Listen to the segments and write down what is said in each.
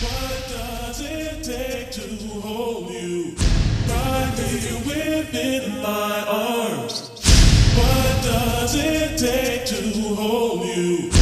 What does it take to hold you? Me within my arms. What does it take to hold you?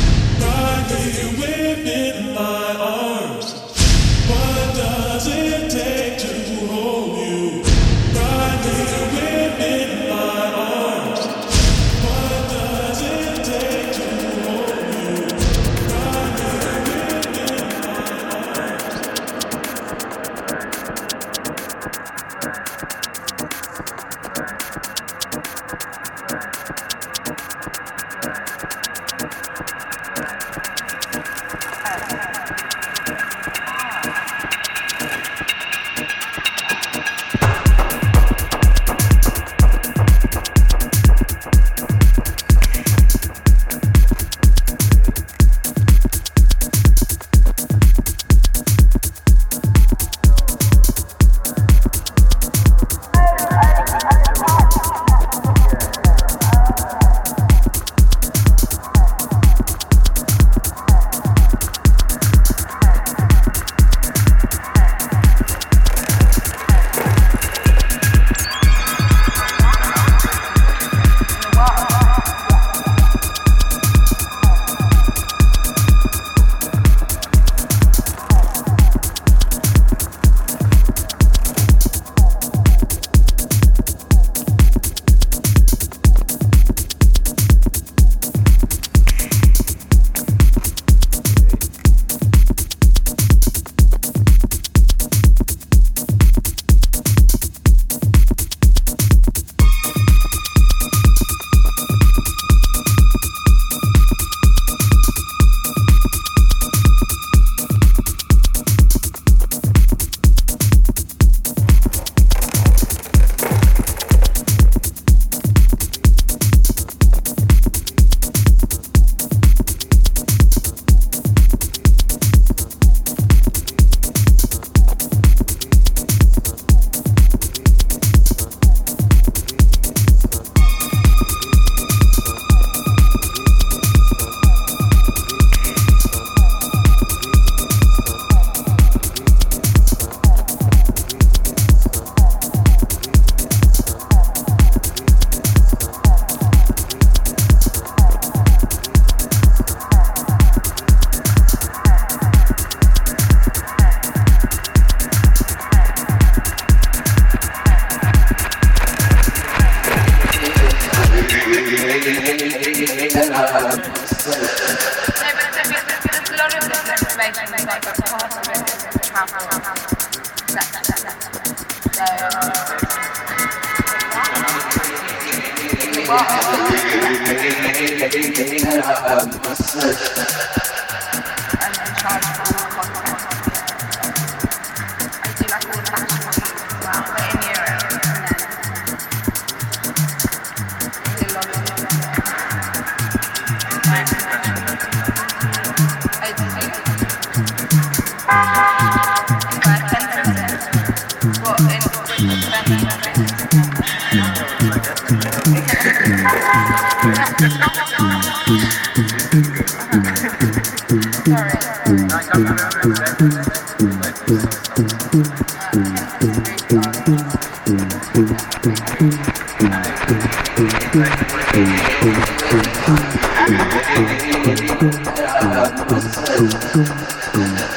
Boom,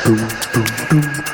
boom, boom.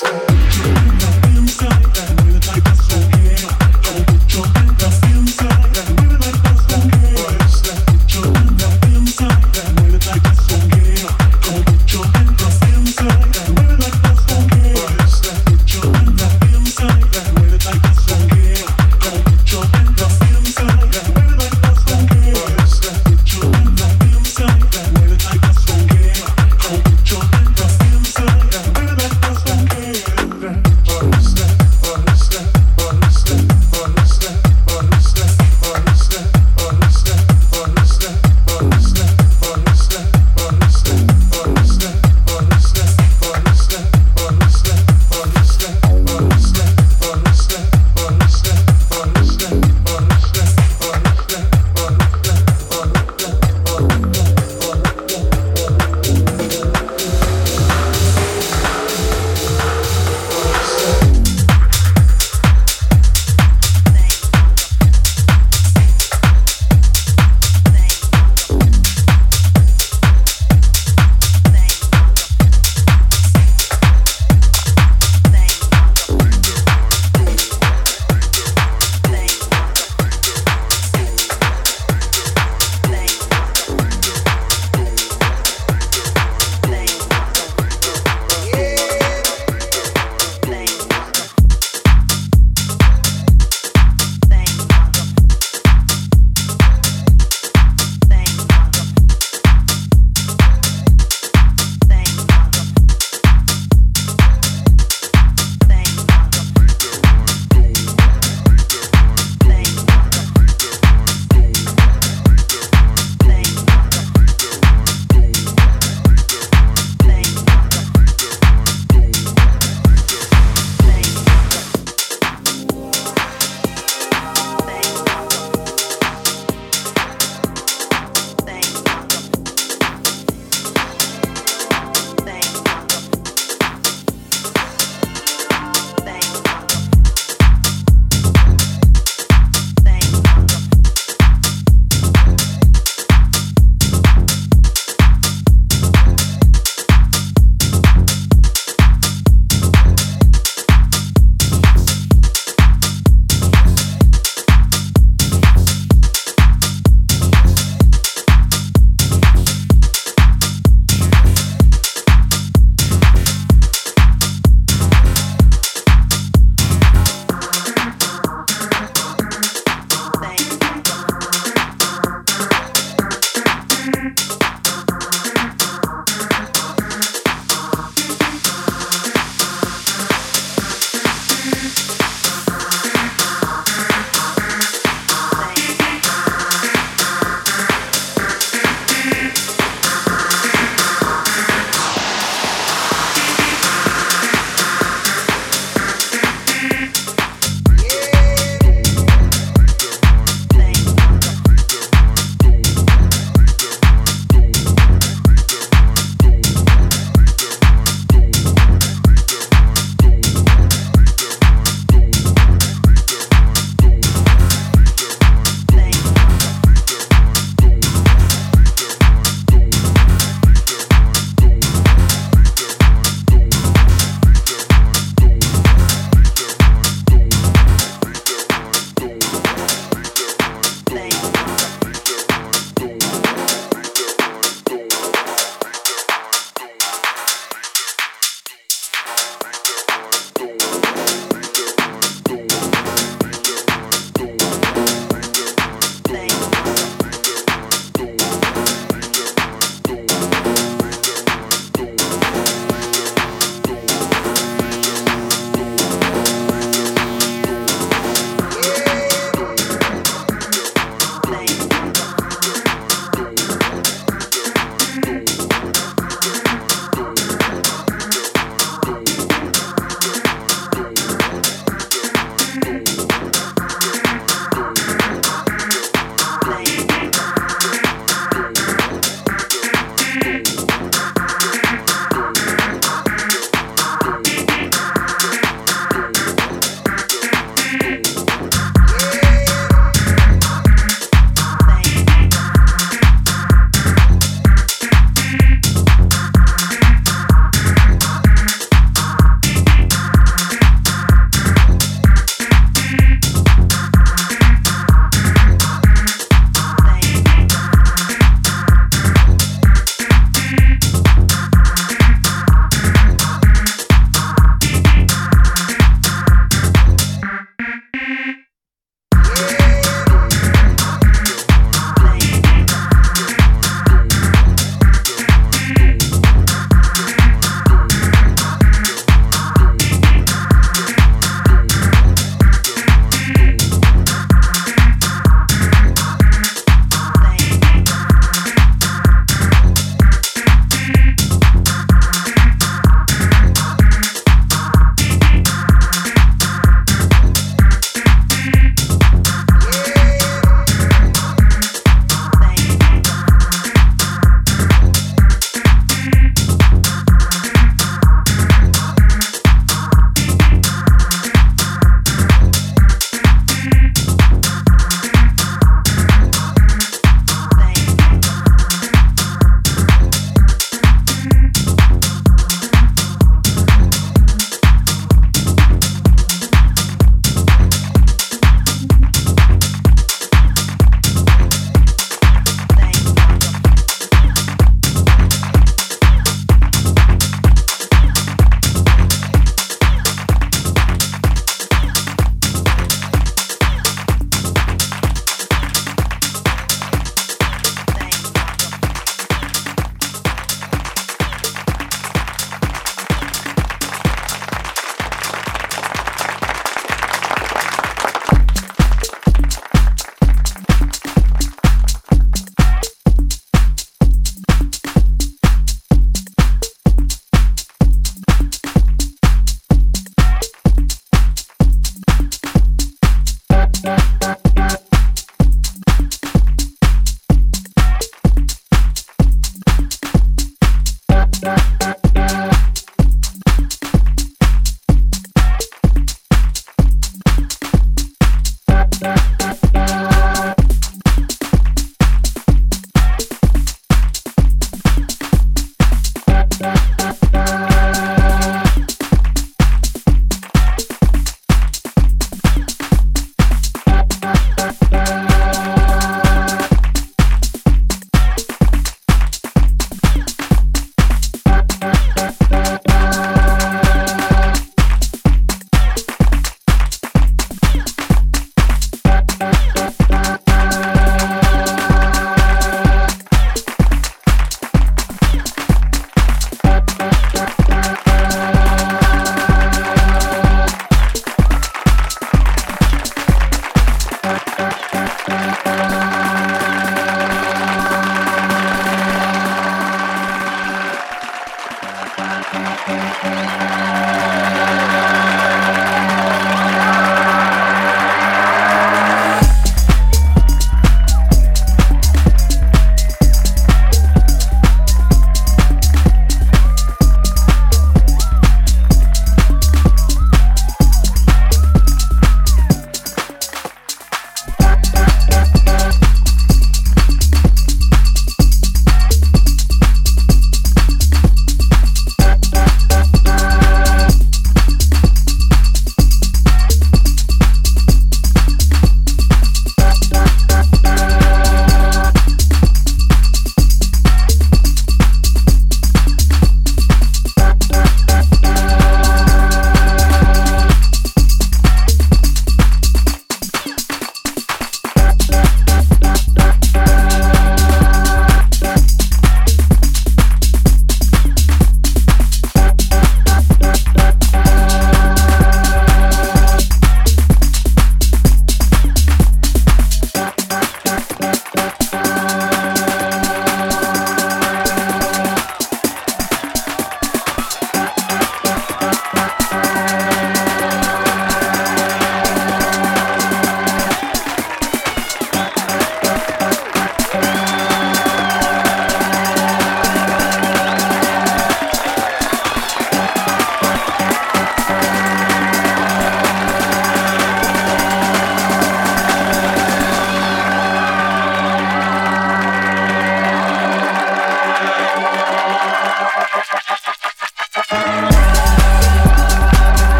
That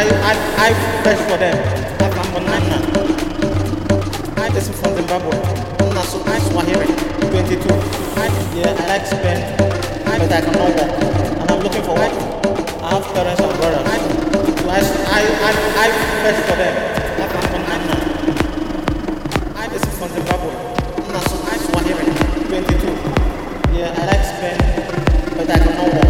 I, I, I beg for them. But I'm on I person from Zimbabwe. Nana, so I Swahili. 22. I, yeah, I like to spend. I, but I cannot work. And I'm looking for work. I have parents and brothers. I, so I, I, I, I pray for them. But I'm on I person from Zimbabwe. Nana, so I Swahili. 22. Yeah, I like to spend. But I cannot work.